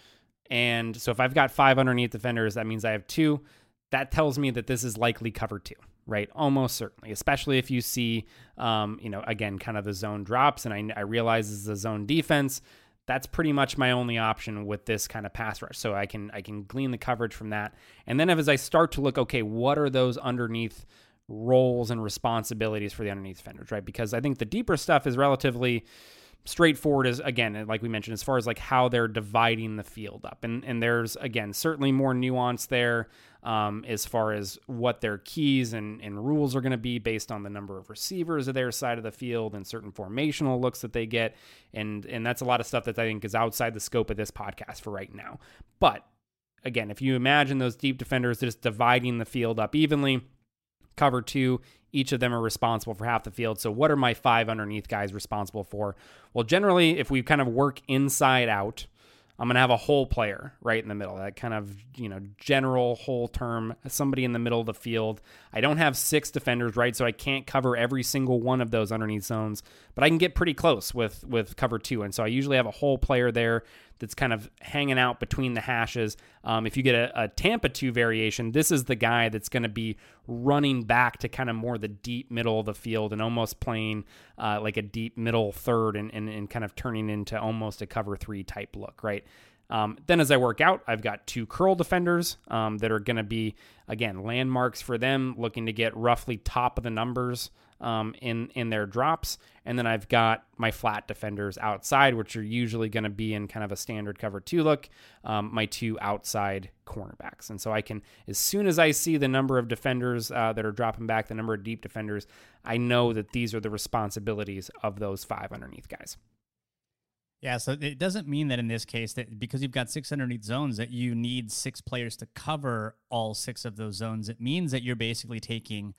And so if I've got five underneath defenders, that means I have two. That tells me that this is likely cover two right? Almost certainly, especially if you see, um, you know, again, kind of the zone drops, and I, I realize this is a zone defense. That's pretty much my only option with this kind of pass rush. So I can I can glean the coverage from that, and then as I start to look, okay, what are those underneath roles and responsibilities for the underneath defenders, right? Because I think the deeper stuff is relatively straightforward as again like we mentioned as far as like how they're dividing the field up and and there's again certainly more nuance there um, as far as what their keys and, and rules are going to be based on the number of receivers of their side of the field and certain formational looks that they get and and that's a lot of stuff that I think is outside the scope of this podcast for right now but again if you imagine those deep defenders just dividing the field up evenly cover two each of them are responsible for half the field. So, what are my five underneath guys responsible for? Well, generally, if we kind of work inside out, I'm going to have a hole player right in the middle. That kind of, you know, general hole term, somebody in the middle of the field. I don't have six defenders, right? So I can't cover every single one of those underneath zones, but I can get pretty close with with cover 2. And so I usually have a hole player there that's kind of hanging out between the hashes. Um, if you get a, a, Tampa 2 variation, this is the guy that's going to be running back to kind of more the deep middle of the field and almost playing uh, like a deep middle third and, and, and kind of turning into almost a cover three type look, right? Um, then as I work out, I've got two curl defenders um, that are going to be, again, landmarks for them, looking to get roughly top of the numbers um, in in their drops, and then I've got my flat defenders outside, which are usually going to be in kind of a standard cover two look. Um, my two outside cornerbacks, and so I can as soon as I see the number of defenders uh, that are dropping back, the number of deep defenders, I know that these are the responsibilities of those five underneath guys. Yeah, so it doesn't mean that in this case that because you've got six underneath zones that you need six players to cover all six of those zones. It means that you're basically taking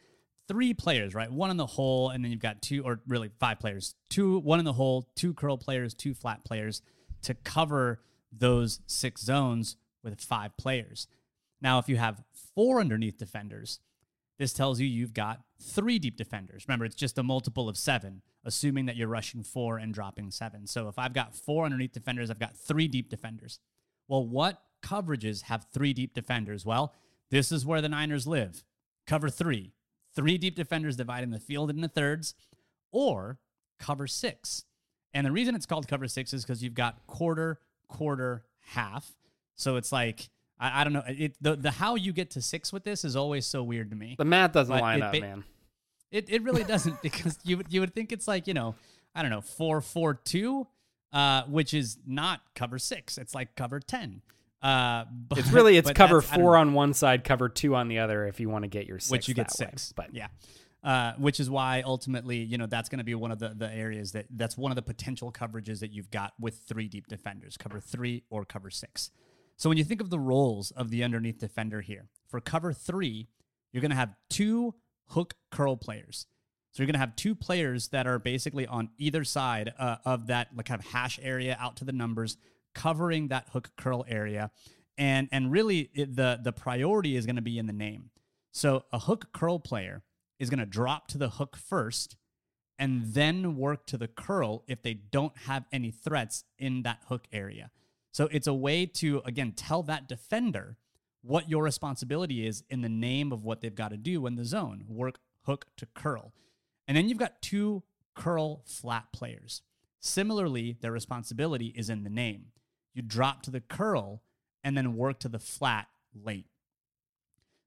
three players, right? One in the hole, and then you've got two, or really five players. Two, one in the hole, two curl players, two flat players to cover those six zones with five players. Now, if you have four underneath defenders, this tells you you've got three deep defenders. Remember, it's just a multiple of seven, assuming that you're rushing four and dropping seven. So if I've got four underneath defenders, I've got three deep defenders. Well, what coverages have three deep defenders? Well, this is where the Niners live. Cover three, three deep defenders dividing the field into thirds, or cover six. And the reason it's called cover six is because you've got quarter, quarter, half. So it's like I, I don't know. It the, the how you get to six with this is always so weird to me. The math doesn't but line up, ba- man. It it really doesn't (laughs) because you would you would think it's like you know I don't know four four two, uh, which is not cover six. It's like cover ten. Uh, but, it's really it's cover four on one side, cover two on the other. If you want to get your six, which you get six, way. but yeah. Uh, which is why ultimately, you know, that's going to be one of the, the areas that that's one of the potential coverages that you've got with three deep defenders, cover three or cover six. So when you think of the roles of the underneath defender here, for cover three, you're going to have two hook curl players. So you're going to have two players that are basically on either side uh, of that like kind of hash area out to the numbers, covering that hook curl area, and and really it, the the priority is going to be in the name. So a hook curl player is going to drop to the hook first, and then work to the curl if they don't have any threats in that hook area. So it's a way to again tell that defender what your responsibility is in the name of what they've got to do in the zone work hook to curl. And then you've got two curl flat players. Similarly, their responsibility is in the name. You drop to the curl and then work to the flat late.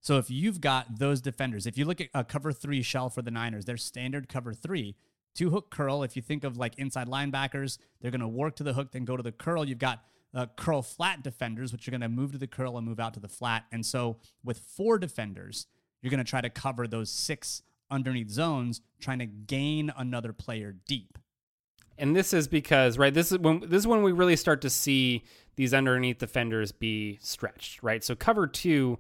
So if you've got those defenders, if you look at a cover three shell for the Niners, their standard cover three, two hook curl. If you think of like inside linebackers, they're going to work to the hook, then go to the curl. You've got uh, curl flat defenders, which are going to move to the curl and move out to the flat. And so with four defenders, you're going to try to cover those six underneath zones, trying to gain another player deep. And this is because, right, this is when this is when we really start to see these underneath defenders be stretched, right? So cover two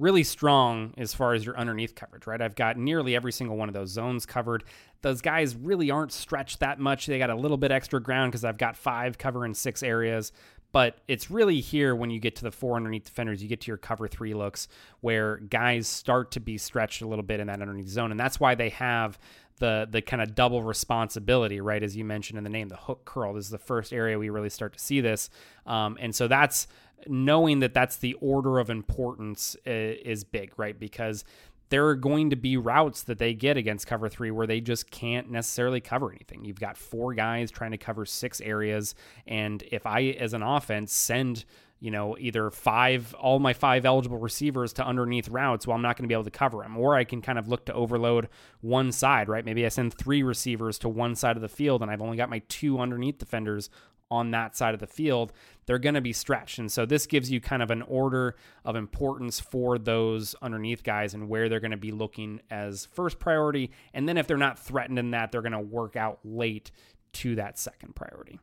really strong as far as your underneath coverage, right? I've got nearly every single one of those zones covered. Those guys really aren't stretched that much. They got a little bit extra ground because I've got five cover in six areas. But it's really here when you get to the four underneath defenders, you get to your cover three looks where guys start to be stretched a little bit in that underneath zone. And that's why they have the the kind of double responsibility, right? As you mentioned in the name, the hook curl. This is the first area we really start to see this. Um, and so that's knowing that that's the order of importance is big, right? Because there are going to be routes that they get against cover three where they just can't necessarily cover anything. You've got four guys trying to cover six areas. And if I, as an offense, send you know, either five, all my five eligible receivers to underneath routes, well, I'm not going to be able to cover them. Or I can kind of look to overload one side, right? Maybe I send three receivers to one side of the field and I've only got my two underneath defenders on that side of the field, they're going to be stretched. And so this gives you kind of an order of importance for those underneath guys and where they're going to be looking as first priority. And then if they're not threatened in that, they're going to work out late to that second priority.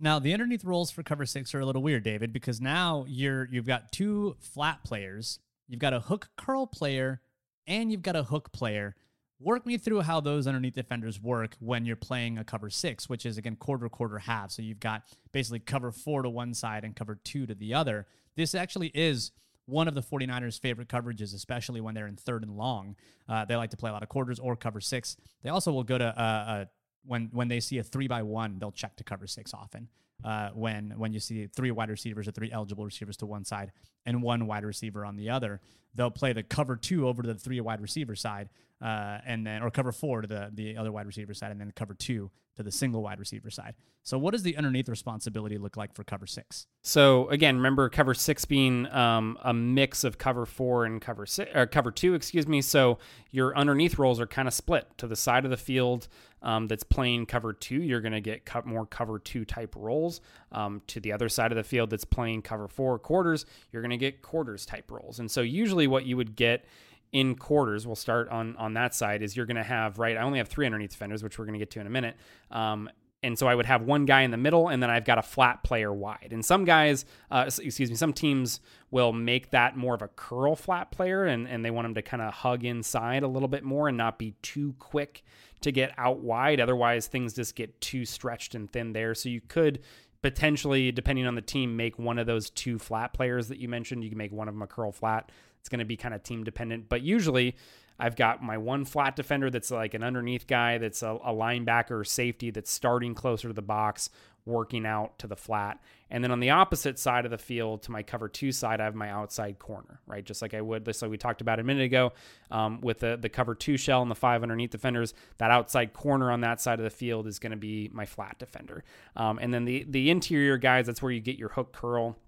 Now the underneath roles for cover six are a little weird, David, because now you're you've got two flat players, you've got a hook curl player, and you've got a hook player Work me through how those underneath defenders work when you're playing a cover six, which is again quarter, quarter, half. So you've got basically cover four to one side and cover two to the other. This actually is one of the 49ers' favorite coverages, especially when they're in third and long. Uh, they like to play a lot of quarters or cover six. They also will go to uh, uh, when when they see a three by one, they'll check to cover six often. Uh, when when you see three wide receivers or three eligible receivers to one side and one wide receiver on the other, they'll play the cover two over to the three wide receiver side, uh, and then or cover four to the the other wide receiver side, and then cover two to the single wide receiver side. So, what does the underneath responsibility look like for cover six? So, again, remember cover six being um, a mix of cover four and cover six, or cover two, excuse me. So, your underneath roles are kind of split to the side of the field um, that's playing cover two. You're going to get more cover two type roles. Um, to the other side of the field that's playing cover four quarters, you're going to get quarters type roles. And so, usually, what you would get in quarters, we'll start on on that side. Is you're going to have right. I only have three underneath defenders, which we're going to get to in a minute. Um, and so I would have one guy in the middle, and then I've got a flat player wide. And some guys, uh, excuse me, some teams will make that more of a curl flat player, and and they want him to kind of hug inside a little bit more and not be too quick to get out wide. Otherwise, things just get too stretched and thin there. So you could potentially, depending on the team, make one of those two flat players that you mentioned. You can make one of them a curl flat. It's going to be kind of team dependent, but usually I've got my one flat defender that's like an underneath guy that's a, a linebacker safety that's starting closer to the box, working out to the flat. And then on the opposite side of the field, to my cover two side, I have my outside corner, right? Just like I would, this like we talked about a minute ago um, with the, the cover two shell and the five underneath defenders. That outside corner on that side of the field is going to be my flat defender. Um, and then the, the interior guys, that's where you get your hook curl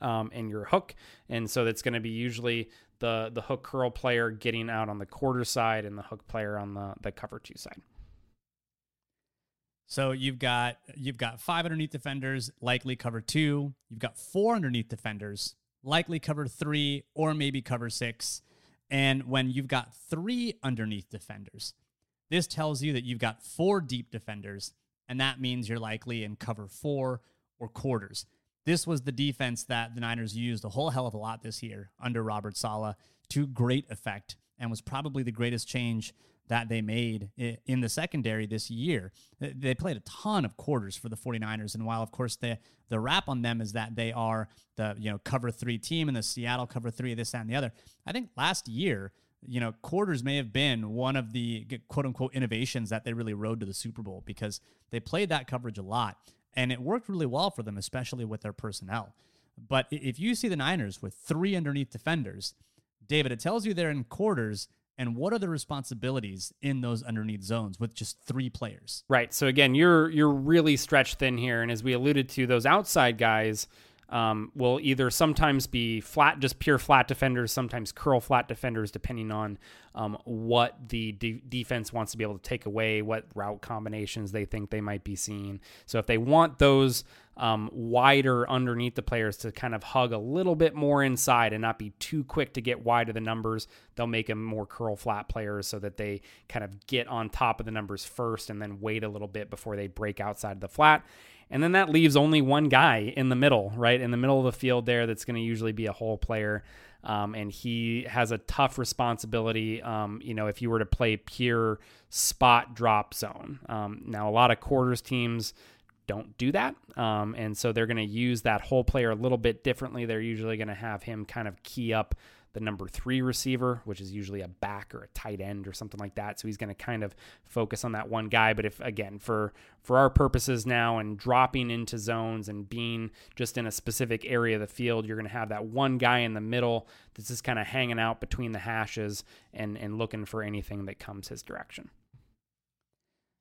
um, and your hook. And so that's going to be usually the the hook curl player getting out on the quarter side and the hook player on the the cover two side. So you've got you've got five underneath defenders, likely cover two. You've got four underneath defenders, likely cover three or maybe cover six. And when you've got three underneath defenders, this tells you that you've got four deep defenders, and that means you're likely in cover four or quarters. This was the defense that the Niners used a whole hell of a lot this year under Robert Saleh to great effect and was probably the greatest change that they made in the secondary this year. They played a ton of quarters for the 49ers. And while, of course, the, the rap on them is that they are the, you know, cover three team and the Seattle cover three, this, that, and the other, I think last year, you know, quarters may have been one of the quote unquote innovations that they really rode to the Super Bowl because they played that coverage a lot and it worked really well for them, especially with their personnel. But if you see the Niners with three underneath defenders, David, it tells you they're in quarters. And what are the responsibilities in those underneath zones with just three players? Right. So again, you're you're really stretched thin here, and as we alluded to, those outside guys um, will either sometimes be flat, just pure flat defenders, sometimes curl flat defenders, depending on um, what the de- defense wants to be able to take away, what route combinations they think they might be seeing. So if they want those um, wider underneath the players to kind of hug a little bit more inside and not be too quick to get wide of the numbers, they'll make them more curl flat players so that they kind of get on top of the numbers first and then wait a little bit before they break outside of the flat. And then that leaves only one guy in the middle, right? In the middle of the field there, that's going to usually be a hole player. Um, and he has a tough responsibility. Um, you know, if you were to play pure spot drop zone. Um, now, a lot of quarters teams don't do that. Um, and so they're going to use that hole player a little bit differently. They're usually going to have him kind of key up the number three receiver, which is usually a back or a tight end or something like that. So he's going to kind of focus on that one guy. But if again, for for our purposes now and dropping into zones and being just in a specific area of the field, you're going to have that one guy in the middle that's just kind of hanging out between the hashes and and looking for anything that comes his direction.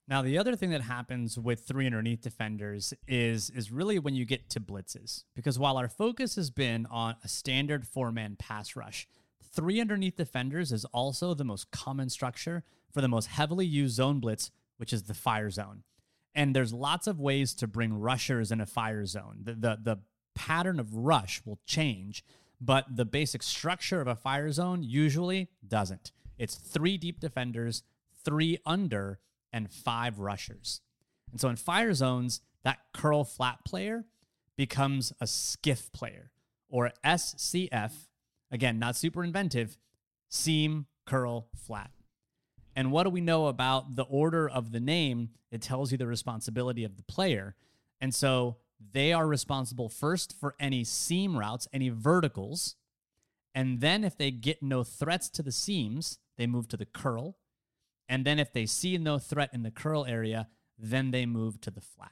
Now, the other thing that happens with three underneath defenders is is really when you get to blitzes. Because while our focus has been on a standard four man pass rush, three underneath defenders is also the most common structure for the most heavily used zone blitz, which is the fire zone. And there's lots of ways to bring rushers in a fire zone. The, the, the pattern of rush will change, but the basic structure of a fire zone usually doesn't. It's three deep defenders, three under, and five rushers. And so in fire zones, that curl flat player becomes a skiff player or SCF. Again, not super inventive, seam, curl, flat. And what do we know about the order of the name? It tells you the responsibility of the player. And so they are responsible first for any seam routes, any verticals. And then if they get no threats to the seams, they move to the curl. And then if they see no threat in the curl area, then they move to the flat.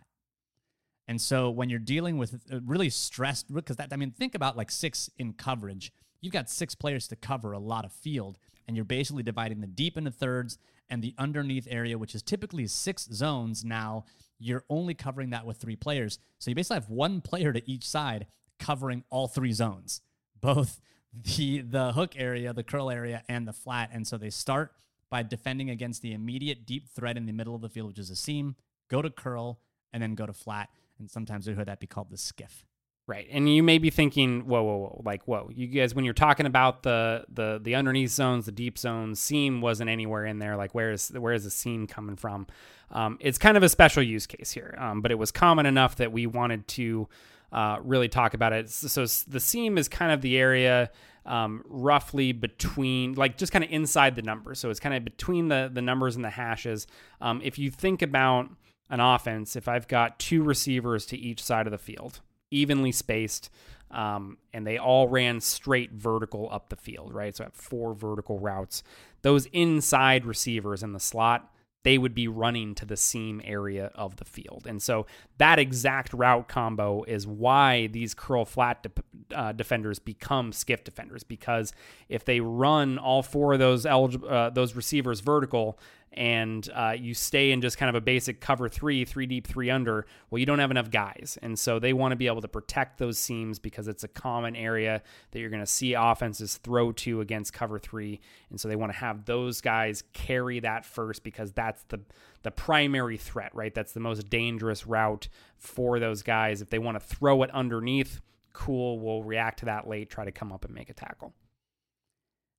And so when you're dealing with uh, really stressed, because that, I mean, think about like six in coverage. You've got six players to cover a lot of field, and you're basically dividing the deep into thirds and the underneath area, which is typically six zones. Now you're only covering that with three players. So you basically have one player to each side covering all three zones, both the the hook area, the curl area, and the flat. And so they start by defending against the immediate deep threat in the middle of the field, which is a seam, go to curl, and then go to flat. And sometimes we heard that be called the skiff. Right. And you may be thinking, whoa, whoa, whoa, like, whoa, you guys, when you're talking about the the the underneath zones, the deep zones, seam wasn't anywhere in there. Like, where is where is the seam coming from? Um, it's kind of a special use case here, um, but it was common enough that we wanted to uh, really talk about it. So the seam is kind of the area um, roughly between, like just kind of inside the numbers. So it's kind of between the the numbers and the hashes. Um, if you think about an offense, if I've got two receivers to each side of the field, evenly spaced, um, and they all ran straight vertical up the field, right? So I have four vertical routes. Those inside receivers in the slot they would be running to the seam area of the field. And so that exact route combo is why these curl flat de- uh, defenders become skiff defenders because if they run all four of those eligible uh, those receivers vertical and uh, you stay in just kind of a basic cover three, three deep, three under, well, you don't have enough guys. And so they want to be able to protect those seams because it's a common area that you're going to see offenses throw to against cover three. And so they want to have those guys carry that first because that's the the primary threat, right? That's the most dangerous route for those guys. If they want to throw it underneath, cool, we'll react to that late, try to come up and make a tackle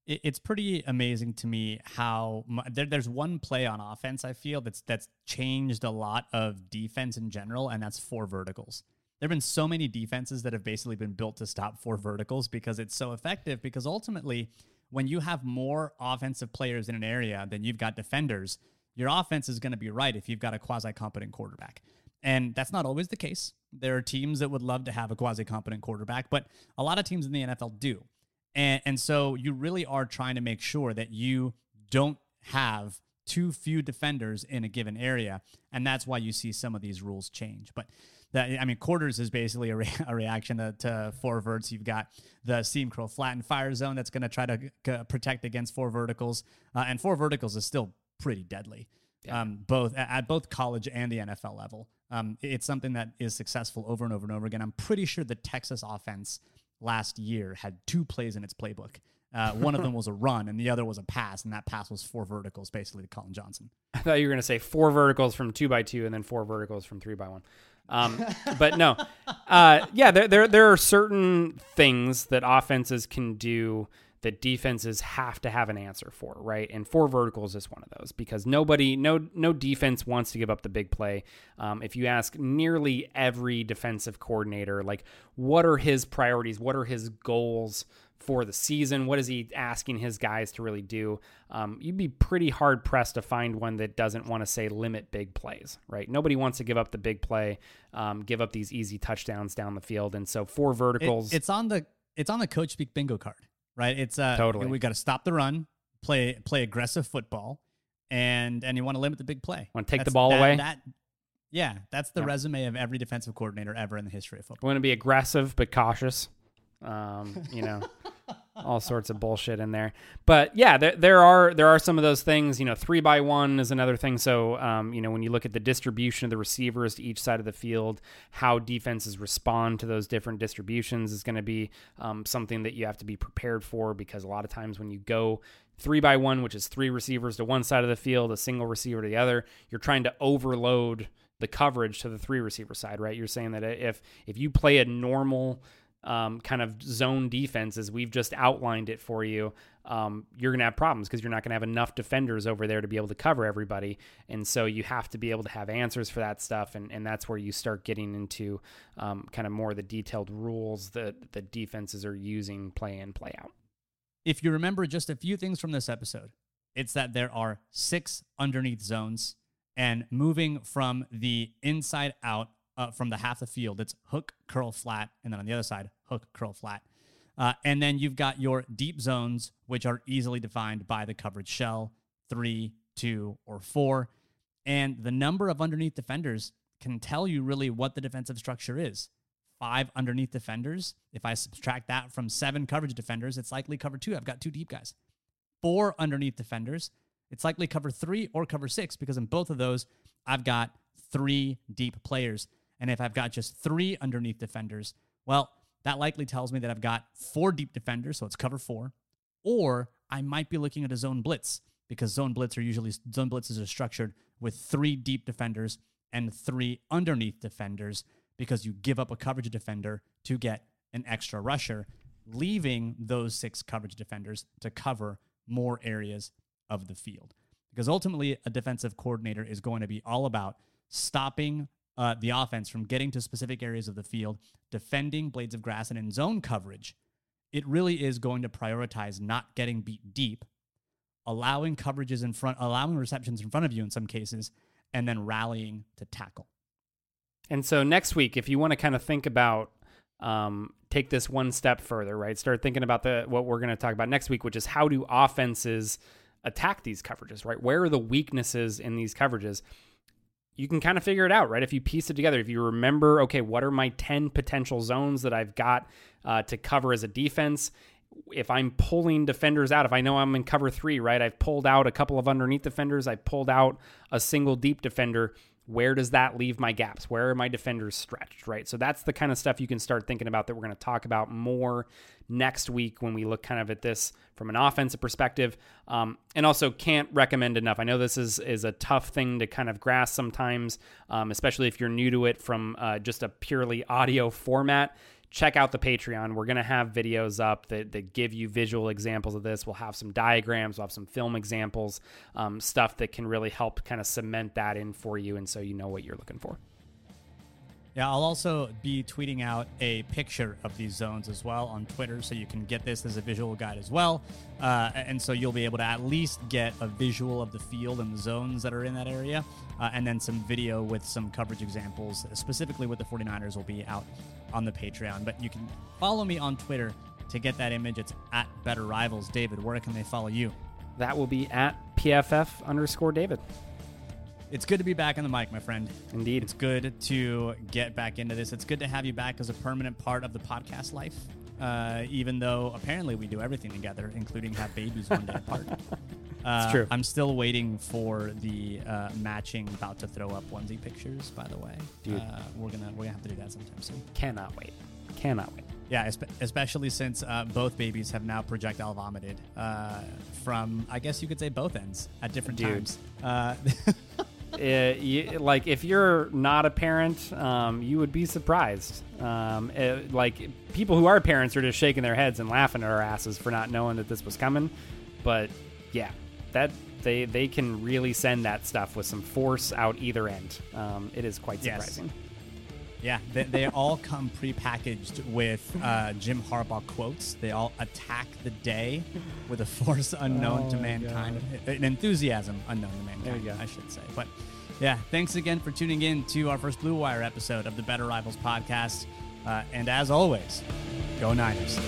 it's pretty amazing to me how there, there's one play on offense I feel that's that's changed a lot of defense in general, and that's four verticals. There have been so many defenses that have basically been built to stop four verticals because it's so effective. Because ultimately, when you have more offensive players in an area than you've got defenders, your offense is going to be right if you've got a quasi competent quarterback. And that's not always the case. There are teams that would love to have a quasi competent quarterback, but a lot of teams in the NFL do. And, and so you really are trying to make sure that you don't have too few defenders in a given area. And that's why you see some of these rules change. But that, I mean, quarters is basically a, re- (laughs) a reaction to, to, four verts. You've got the seam curl flatten fire zone that's going to try to g- protect against four verticals. Uh, and four verticals is still pretty deadly, yeah. um, both at both college and the NFL level. Um, it's something that is successful over and over and over again. I'm pretty sure the Texas offense last year had two plays in its playbook. Uh, one of them was a (laughs) run, and the other was a pass, and that pass was four verticals, basically to Collin Johnson. I thought you were going to say four verticals from two by two, and then four verticals from three by one. Um, (laughs) but no, uh, yeah, there, there there are certain things that offenses can do that defenses have to have an answer for, right? And four verticals is one of those because nobody, no, no defense wants to give up the big play. Um, if you ask nearly every defensive coordinator, like, what are his priorities? What are his goals? for the season? What is he asking his guys to really do? Um, you'd be pretty hard pressed to find one that doesn't want to say limit big plays, right? Nobody wants to give up the big play, um, give up these easy touchdowns down the field, and so four verticals. It, it's on the it's on the coach speak bingo card, right? It's uh, totally we got to stop the run, play play aggressive football, and and you want to limit the big play. Want to take That's, the ball that, away? That yeah, that's the resume of every defensive coordinator ever in the history of football. We want to be aggressive but cautious. Um, you know, (laughs) all sorts of bullshit in there. But yeah, there, there are there are some of those things. You know, three by one is another thing. So um, you know, when you look at the distribution of the receivers to each side of the field, how defenses respond to those different distributions is going to be um, something that you have to be prepared for because a lot of times when you go three by one, which is three receivers to one side of the field, a single receiver to the other, you're trying to overload the coverage to the three receiver side, right? You're saying that if if you play a normal um, kind of zone defense as we've just outlined it for you, um, you're going to have problems because you're not going to have enough defenders over there to be able to cover everybody. And so you have to be able to have answers for that stuff. And, and that's where you start getting into um, kind of more the detailed rules that the defenses are using play in, play out. If you remember just a few things from this episode, it's that there are six underneath zones. And moving from the inside out uh, from the half the field. It's hook, curl, flat, and then on the other side, hook, curl, flat. Uh, and then you've got your deep zones, which are easily defined by the coverage shell three, two, or four. And the number of underneath defenders can tell you really what the defensive structure is. Five underneath defenders. If I subtract that from seven coverage defenders, it's likely cover two. I've got two deep guys. Four underneath defenders. It's likely cover three or cover six because in both of those, I've got three deep players. And if I've got just three underneath defenders, well, that likely tells me that I've got four deep defenders, so it's cover four. Or I might be looking at a zone blitz because zone blitz are usually zone blitzes are structured with three deep defenders and three underneath defenders because you give up a coverage defender to get an extra rusher, leaving those six coverage defenders to cover more areas of the field. Because ultimately, a defensive coordinator is going to be all about stopping uh, the offense from getting to specific areas of the field, defending blades of grass, and in zone coverage, it really is going to prioritize not getting beat deep, allowing coverages in front, allowing receptions in front of you in some cases, and then rallying to tackle. And so next week, if you want to kind of think about um, take this one step further, right? Start thinking about the what we're going to talk about next week, which is how do offenses attack these coverages, right? Where are the weaknesses in these coverages? You can kind of figure it out, right? If you piece it together, if you remember, okay, what are my 10 potential zones that I've got uh, to cover as a defense? If I'm pulling defenders out, if I know I'm in cover three, right? I've pulled out a couple of underneath defenders, I pulled out a single deep defender where does that leave my gaps? Where are my defenders stretched, right? So that's the kind of stuff you can start thinking about that we're going to talk about more next week when we look kind of at this from an offensive perspective. Um, and also can't recommend enough. I know this is is a tough thing to kind of grasp sometimes, um, especially if you're new to it from uh, just a purely audio format check out the Patreon. We're going to have videos up that, that give you visual examples of this. We'll have some diagrams, we'll have some film examples, um, stuff that can really help kind of cement that in for you. And so you know what you're looking for. Yeah, I'll also be tweeting out a picture of these zones as well on Twitter, so you can get this as a visual guide as well. Uh, and so you'll be able to at least get a visual of the field and the zones that are in that area, uh, and then some video with some coverage examples, specifically with the 49ers, will be out on the Patreon. But you can follow me on Twitter to get that image. It's at Better Rivals. David, where can they follow you? That will be at PFF underscore David. It's good to be back on the mic, my friend. Indeed. It's good to get back into this. It's good to have you back as a permanent part of the podcast life. Uh, even though apparently we do everything together, including have babies one day apart. (laughs) Uh, it's true. I'm still waiting for the uh, matching about to throw up onesie pictures. By the way, Dude. uh, we're gonna we're gonna have to do that sometime soon. Cannot wait. Cannot wait. Yeah, espe- especially since uh, both babies have now projectile vomited uh, from, I guess you could say, both ends at different Dude. times. (laughs) Uh, Uh, you, like if you're not a parent, um, you would be surprised. Um, it- like people who are parents are just shaking their heads and laughing at our asses for not knowing that this was coming. But yeah, that they they can really send that stuff with some force out either end. Um, it is quite Yes. Yeah, they, they all come prepackaged with uh, Jim Harbaugh quotes. They all attack the day with a force unknown to Oh, mankind, an enthusiasm unknown to mankind, There you go. I should say. But yeah, thanks again for tuning in to our first Blue Wire episode of the Better Rivals podcast. Uh, and as always, go Niners.